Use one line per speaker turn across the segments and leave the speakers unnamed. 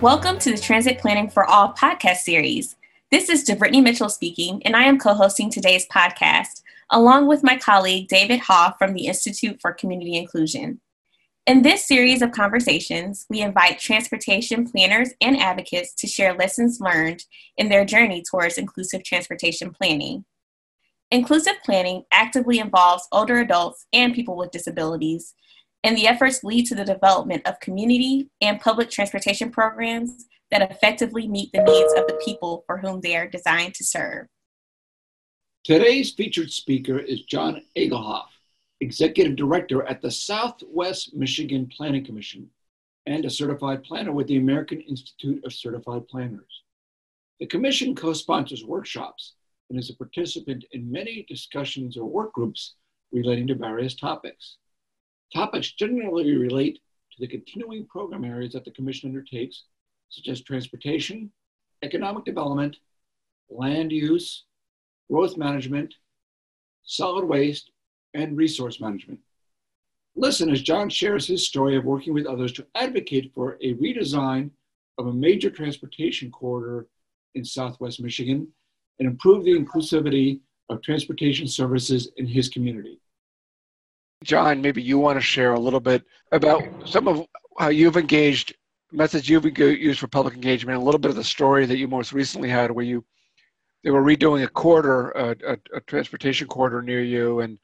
Welcome to the Transit Planning for All podcast series. This is DeBrittany Mitchell speaking, and I am co hosting today's podcast, along with my colleague David Hoff from the Institute for Community Inclusion. In this series of conversations, we invite transportation planners and advocates to share lessons learned in their journey towards inclusive transportation planning. Inclusive planning actively involves older adults and people with disabilities and the efforts lead to the development of community and public transportation programs that effectively meet the needs of the people for whom they are designed to serve.
Today's featured speaker is John Egelhoff, Executive Director at the Southwest Michigan Planning Commission and a certified planner with the American Institute of Certified Planners. The Commission co sponsors workshops and is a participant in many discussions or work groups relating to various topics. Topics generally relate to the continuing program areas that the Commission undertakes, such as transportation, economic development, land use, growth management, solid waste, and resource management. Listen as John shares his story of working with others to advocate for a redesign of a major transportation corridor in Southwest Michigan and improve the inclusivity of transportation services in his community. John, maybe you want to share a little bit about some of how you've engaged, methods you've used for public engagement, a little bit of the story that you most recently had where you they were redoing a corridor, a, a, a transportation corridor near you, and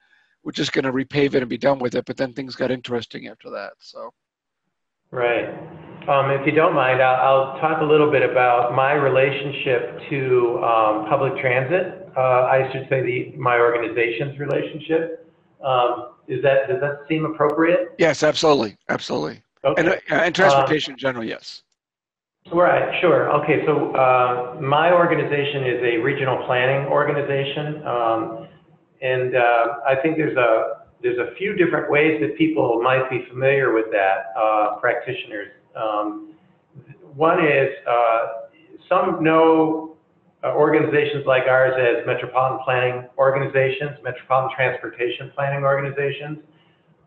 we're just going to repave it and be done with it. But then things got interesting after that. So,
right. Um, if you don't mind, I'll, I'll, talk a little bit about my relationship to um, public transit. Uh, I should say the my organization's relationship. Um, is that, does that seem appropriate?
Yes, absolutely, absolutely. Okay. And, uh, and transportation in general, yes.
Right, sure. Okay, so uh, my organization is a regional planning organization, um, and uh, I think there's a there's a few different ways that people might be familiar with that uh, practitioners. Um, one is uh, some know uh, organizations like ours as metropolitan planning organizations, metropolitan transportation planning organizations.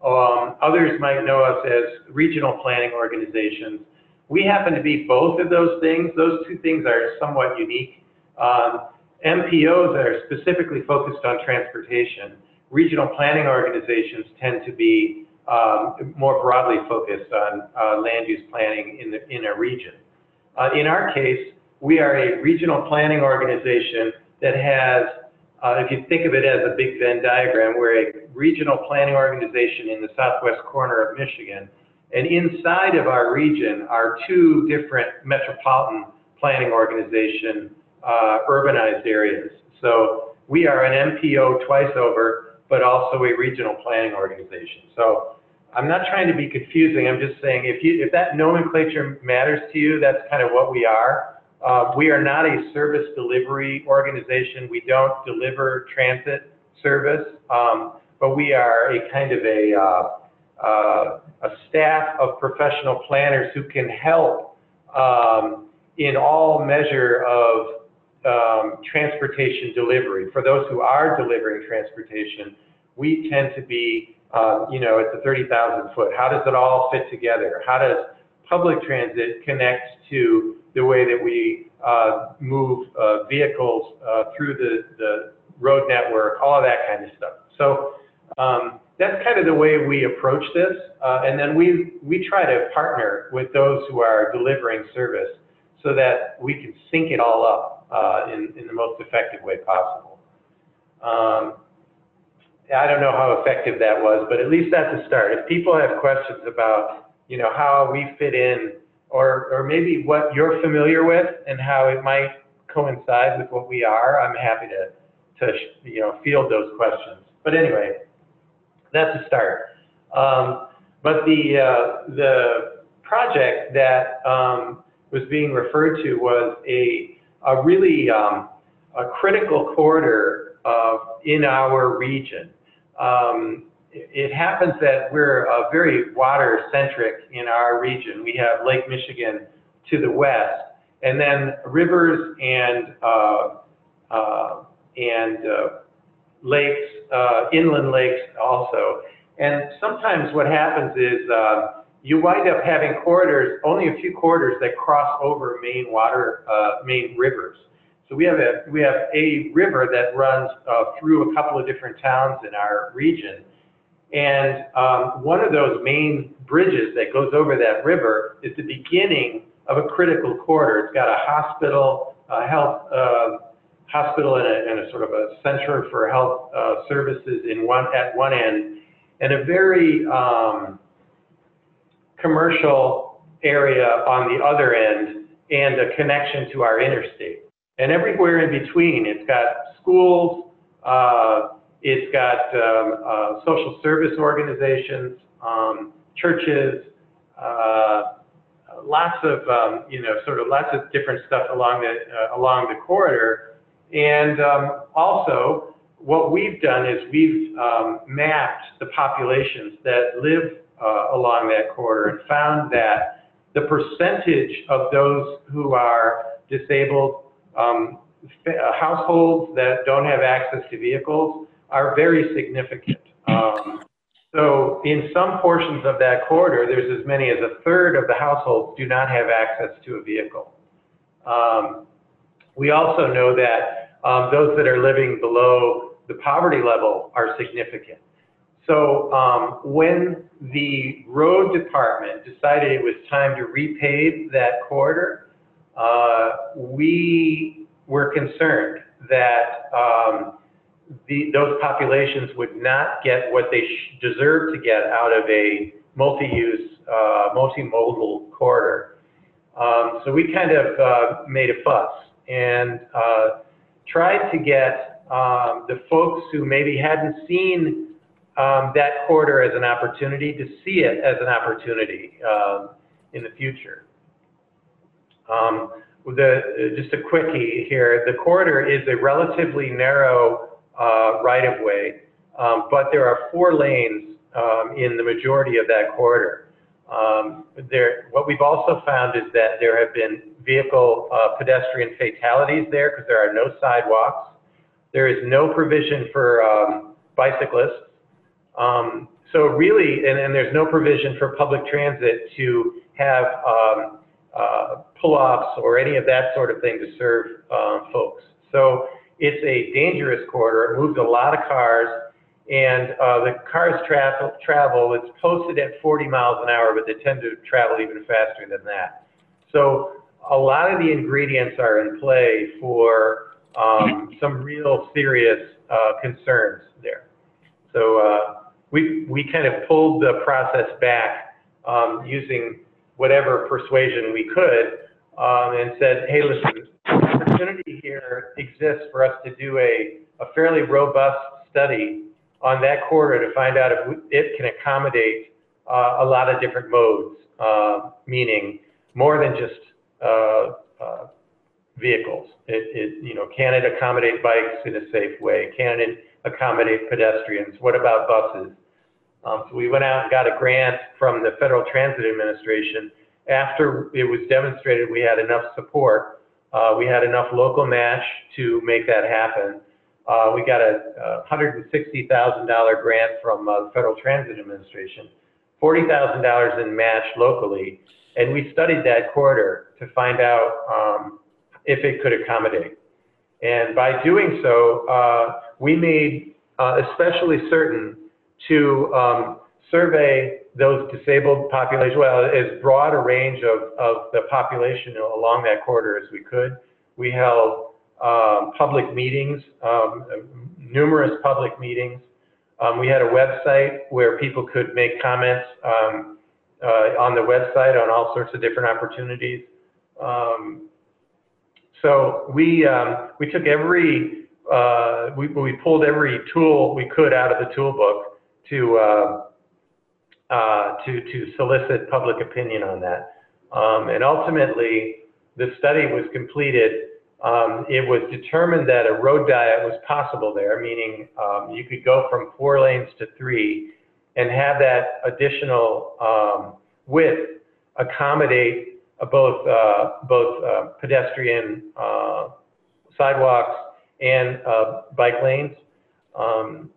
Um, others might know us as regional planning organizations. We happen to be both of those things. Those two things are somewhat unique. Um, MPOs are specifically focused on transportation. Regional planning organizations tend to be um, more broadly focused on uh, land use planning in, the, in a region. Uh, in our case, we are a regional planning organization that has, uh, if you think of it as a big Venn diagram, we're a regional planning organization in the southwest corner of Michigan. And inside of our region are two different metropolitan planning organization uh, urbanized areas. So we are an MPO twice over, but also a regional planning organization. So I'm not trying to be confusing. I'm just saying if you if that nomenclature matters to you, that's kind of what we are. Uh, we are not a service delivery organization. We don't deliver transit service, um, but we are a kind of a, uh, uh, a staff of professional planners who can help um, in all measure of um, transportation delivery. For those who are delivering transportation, we tend to be, uh, you know, at the 30,000 foot. How does it all fit together? How does public transit connect to the way that we uh, move uh, vehicles uh, through the, the road network, all of that kind of stuff. So um, that's kind of the way we approach this. Uh, and then we, we try to partner with those who are delivering service so that we can sync it all up uh, in, in the most effective way possible. Um, I don't know how effective that was, but at least that's a start. If people have questions about, you know, how we fit in or, or maybe what you're familiar with and how it might coincide with what we are, I'm happy to, to you know, field those questions. But anyway, that's a start. Um, but the, uh, the project that um, was being referred to was a, a really um, a critical corridor uh, in our region. Um, it happens that we're uh, very water centric in our region. We have Lake Michigan to the west, and then rivers and uh, uh, and uh, lakes, uh, inland lakes also. And sometimes what happens is uh, you wind up having corridors, only a few corridors that cross over main water, main rivers. So we have a we have a river that runs through a couple of different towns in our region, and um, one of those main bridges that goes over that river is the beginning of a critical corridor. It's got a hospital, a health uh, hospital, and a, and a, sort of a center for health uh, services in one at one end, and a very um, commercial area on the other end, and a connection to our interstate. And everywhere in between, it's got schools. Uh, it's got um, uh, social service organizations, um, churches, uh, lots of um, you know sort of lots of different stuff along the uh, along the corridor, and um, also what we've done is we've um, mapped the populations that live uh, along that corridor and found that the percentage of those who are disabled um, uh, households that don't have access to vehicles are very significant. Um, so in some portions of that corridor, there's as many as a third of the households do not have access to a vehicle. Um, we also know that um, those that are living below the poverty level are significant. So um, when the road department decided it was time to repave that corridor, uh, we were concerned that um, the, those populations would not get what they deserve to get out of a multi-use, uh, multimodal corridor. Um, so we kind of uh, made a fuss and uh, tried to get um, the folks who maybe hadn't seen um, that corridor as an opportunity to see it as an opportunity um, in the future. Um, the, just a quickie here, the corridor is a relatively narrow uh, right of way, um, but there are four lanes um, in the majority of that corridor. Um, there, what we've also found is that there have been vehicle uh, pedestrian fatalities there because there are no sidewalks. There is no provision for um, bicyclists. Um, so really, and, and, there's no provision for public transit to have um, uh, pull-offs or any of that sort of thing to serve uh, folks. So it's a dangerous corridor. It moves a lot of cars, and uh, the cars travel, travel. It's posted at 40 miles an hour, but they tend to travel even faster than that. So a lot of the ingredients are in play for um, some real serious uh, concerns there. So uh, we we kind of pulled the process back um, using whatever persuasion we could um, and said, hey, listen, opportunity here exists for us to do a, a fairly robust study on that corridor to find out if it can accommodate uh, a lot of different modes, uh, meaning more than just uh, uh vehicles. It, it, you know, can it accommodate bikes in a safe way? Can it accommodate pedestrians? What about buses? Um, so we went out and got a grant from the Federal Transit Administration. After it was demonstrated we had enough support, uh, we had enough local match to make that happen. Uh, we got a, a $160,000 grant from uh, the Federal Transit Administration, $40,000 in match locally, and we studied that corridor to find out um, if it could accommodate. And by doing so, uh, we made uh, especially certain to um, survey those disabled population, well, as broad a range of, of the population along that corridor as we could. We held um, public meetings, um, numerous public meetings. Um, we had a website where people could make comments um, uh, on the website on all sorts of different opportunities. Um, so we um, we took every uh, we we pulled every tool we could out of the toolbook to uh, uh, to, to solicit public opinion on that. Um, and ultimately, the study was completed. Um, it was determined that a road diet was possible there, meaning um, you could go from four lanes to three and have that additional um, width accommodate uh, both, uh, both uh, pedestrian uh, sidewalks and uh, bike lanes um,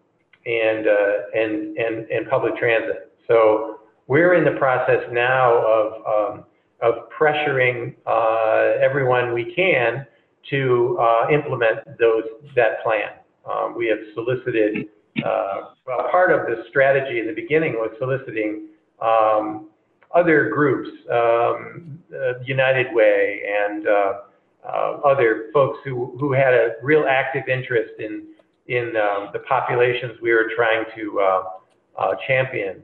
and, and, and, and public transit. So we're in the process now of, um, of pressuring uh, everyone we can to uh, implement those, that plan. Um, we have solicited, uh, part of the strategy in the beginning was soliciting um, other groups, um, uh, United Way and uh, uh, other folks who, who had a real active interest in, in um, the populations we were trying to champion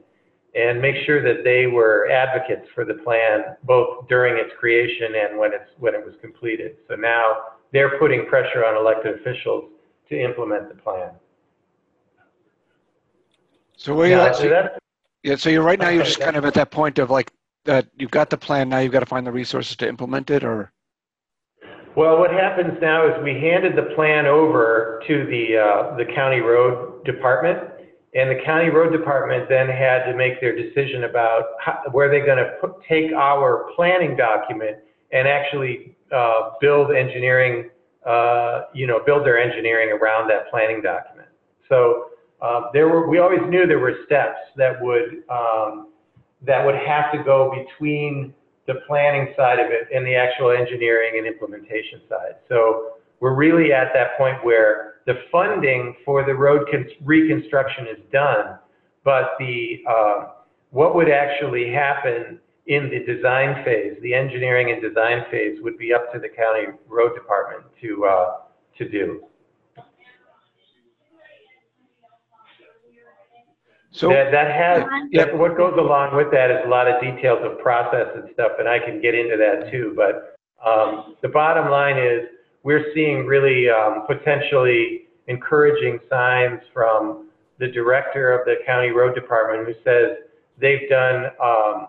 and make sure that they were advocates for the plan both during its creation and when, it's, when it was completed. So now they're putting pressure on elected officials to implement the plan.
So where you
Yeah,
at?
so
So, yeah, so you're right now, you're just kind of at that point of like, that you've got the plan, now you've got to find the resources to implement it or?
Well, what happens now is we handed the plan over to the, uh, the county road department. And the county road department then had to make their decision about how, where they're gonna take our planning document and actually, uh, build engineering, uh, you know, build their engineering around that planning document. So, uh, there were, we always knew there were steps that would, um, that would have to go between the planning side of it and the actual engineering and implementation side. So we're really at that point where the funding for the road con- reconstruction is done, but the, uh, what would actually happen in the design phase, the engineering and design phase would be up to the county road department to, uh, to do.
So,
That, that has,
Yep.
that, what goes along with that is a lot of details of process and stuff, and I can get into that too, but, um, the bottom line is, we're seeing really, um, potentially encouraging signs from the director of the county road department who says they've done, um,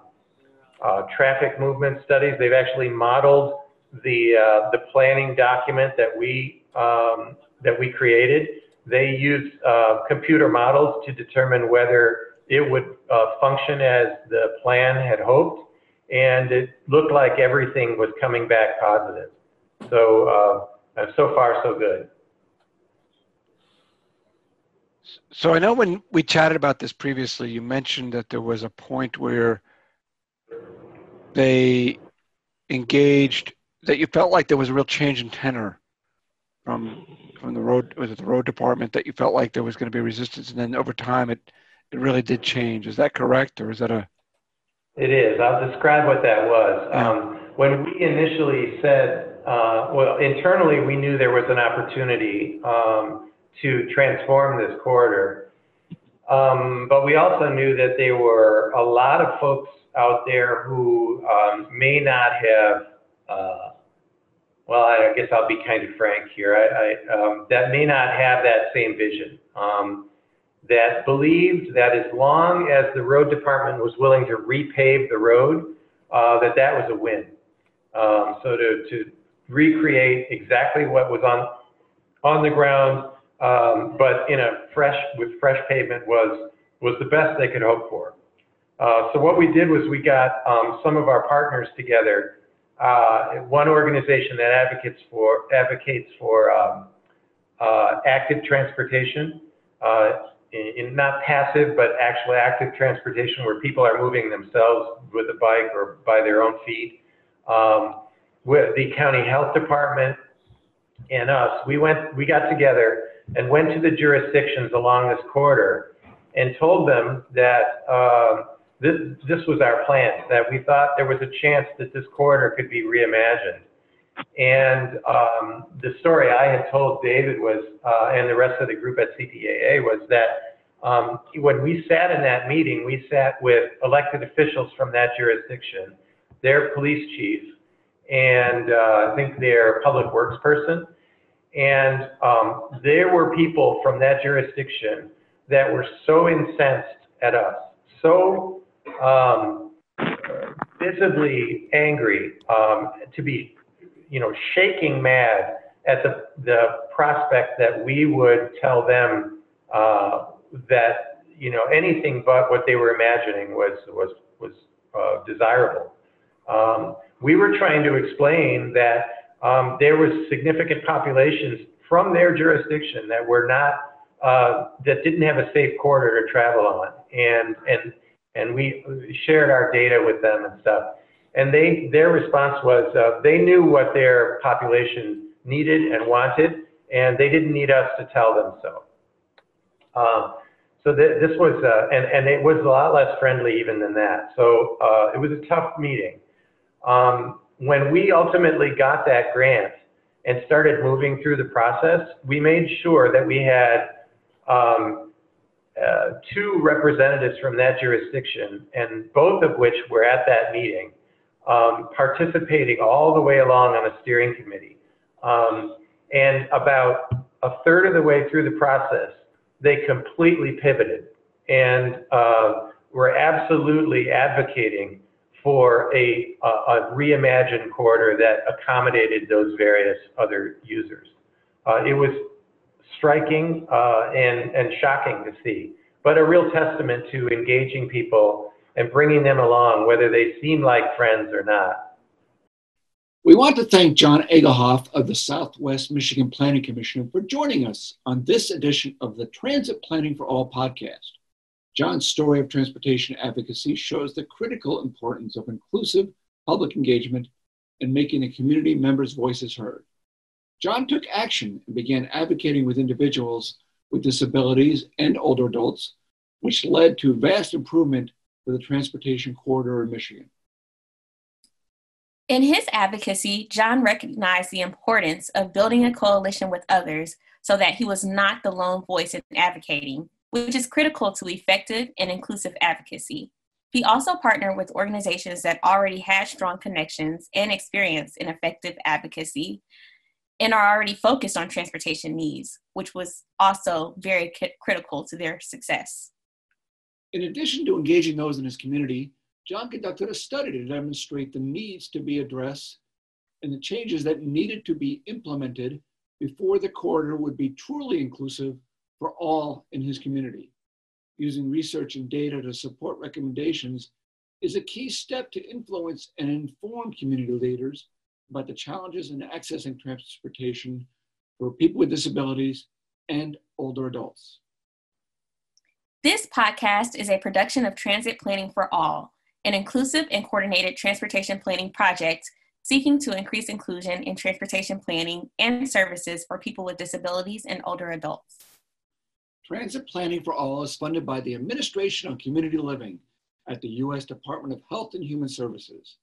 uh, traffic movement studies, they've actually modeled the, uh, the planning document that we, um, that we created. They use uh, computer models to determine whether it would uh, function as the plan had hoped, and it looked like everything was coming back positive. So, uh, so far, so good.
so I know when we chatted about this previously, you mentioned that there was a point where they engaged, that you felt like there was a real change in tenor from, from the road, was it the road department, that you felt like there was going to be resistance and then over time it, it really did change. Is that correct or is that a,
It is. I'll describe what that was. Um, when we initially said, uh, well, internally, we knew there was an opportunity um, to transform this corridor. Um, but we also knew that there were a lot of folks out there who um, may not have, uh, well, I guess I'll be kind of frank here, I, I, um, that may not have that same vision. Um, that believed that as long as the road department was willing to repave the road, uh, that that was a win. Um, so to, to recreate exactly what was on, on the ground, um, but in a fresh, with fresh pavement was, was the best they could hope for. Uh, so what we did was we got, um, some of our partners together, uh, one organization that advocates for, advocates for, um, uh, active transportation, uh, in, in not passive, but actually active transportation where people are moving themselves with a bike or by their own feet. Um, with the county health department and us, we went, we got together and went to the jurisdictions along this corridor and told them that, um, this, this was our plan, that we thought there was a chance that this corridor could be reimagined. And um, the story I had told David was, uh, and the rest of the group at CTAA was that um, when we sat in that meeting, we sat with elected officials from that jurisdiction, their police chief, and uh, I think their public works person. And um, there were people from that jurisdiction that were so incensed at us, so um, visibly angry, um, to be you know, shaking mad at the, the prospect that we would tell them uh, that, you know, anything but what they were imagining was, was, was uh, desirable. We were trying to explain that um, there was significant populations from their jurisdiction that were not, uh, that didn't have a safe corridor to travel on. And, and, and we shared our data with them and stuff. And they, their response was uh, they knew what their population needed and wanted, and they didn't need us to tell them so. Um, so th- this was, uh, and, and it was a lot less friendly even than that. So uh, it was a tough meeting. Um, when we ultimately got that grant and started moving through the process, we made sure that we had um, uh, two representatives from that jurisdiction, and both of which were at that meeting, um, participating all the way along on a steering committee. Um, and about a third of the way through the process, they completely pivoted and uh, were absolutely advocating for a, a, a, reimagined corridor that accommodated those various other users. Uh, it was striking uh, and, and shocking to see, but a real testament to engaging people and bringing them along, whether they seem like friends or not.
We want to thank John Egelhoff of the Southwest Michigan Planning Commission for joining us on this edition of the Transit Planning for All podcast. John's story of transportation advocacy shows the critical importance of inclusive public engagement and making the community members' voices heard. John took action and began advocating with individuals with disabilities and older adults, which led to vast improvement for the transportation corridor in Michigan.
In his advocacy, John recognized the importance of building a coalition with others so that he was not the lone voice in advocating, which is critical to effective and inclusive advocacy. He also partnered with organizations that already had strong connections and experience in effective advocacy and are already focused on transportation needs, which was also very critical to their success.
In addition to engaging those in his community, John conducted a study to demonstrate the needs to be addressed and the changes that needed to be implemented before the corridor would be truly inclusive for all in his community. Using research and data to support recommendations is a key step to influence and inform community leaders about the challenges in accessing transportation for people with disabilities and older adults.
This podcast is a production of Transit Planning for All, an inclusive and coordinated transportation planning project seeking to increase inclusion in transportation planning and services for people with disabilities and older adults.
Transit Planning for All is funded by the Administration on Community Living at the U.S. Department of Health and Human Services.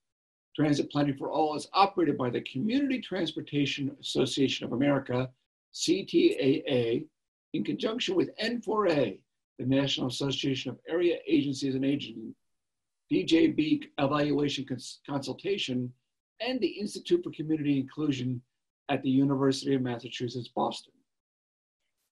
Transit Planning for All is operated by the Community Transportation Association of America, CTAA, in conjunction with N4A, the National Association of Area Agencies on Aging, DJB Evaluation Cons- Consultation, and the Institute for Community Inclusion at the University of Massachusetts, Boston.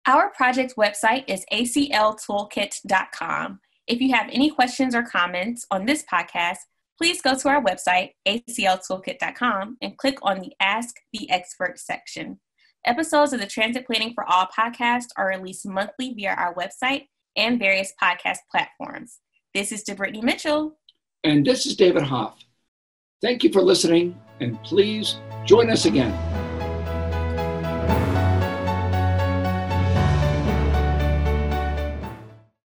Our project website is acltoolkit.com. If you have any questions or comments on this podcast, please go to our website, acltoolkit.com, and click on the Ask the Expert section. Episodes of the Transit Planning for All podcast are released monthly via our website and various podcast platforms. This is DeBrittany Mitchell.
And this is David Hoff. Thank you for listening, and please join us again.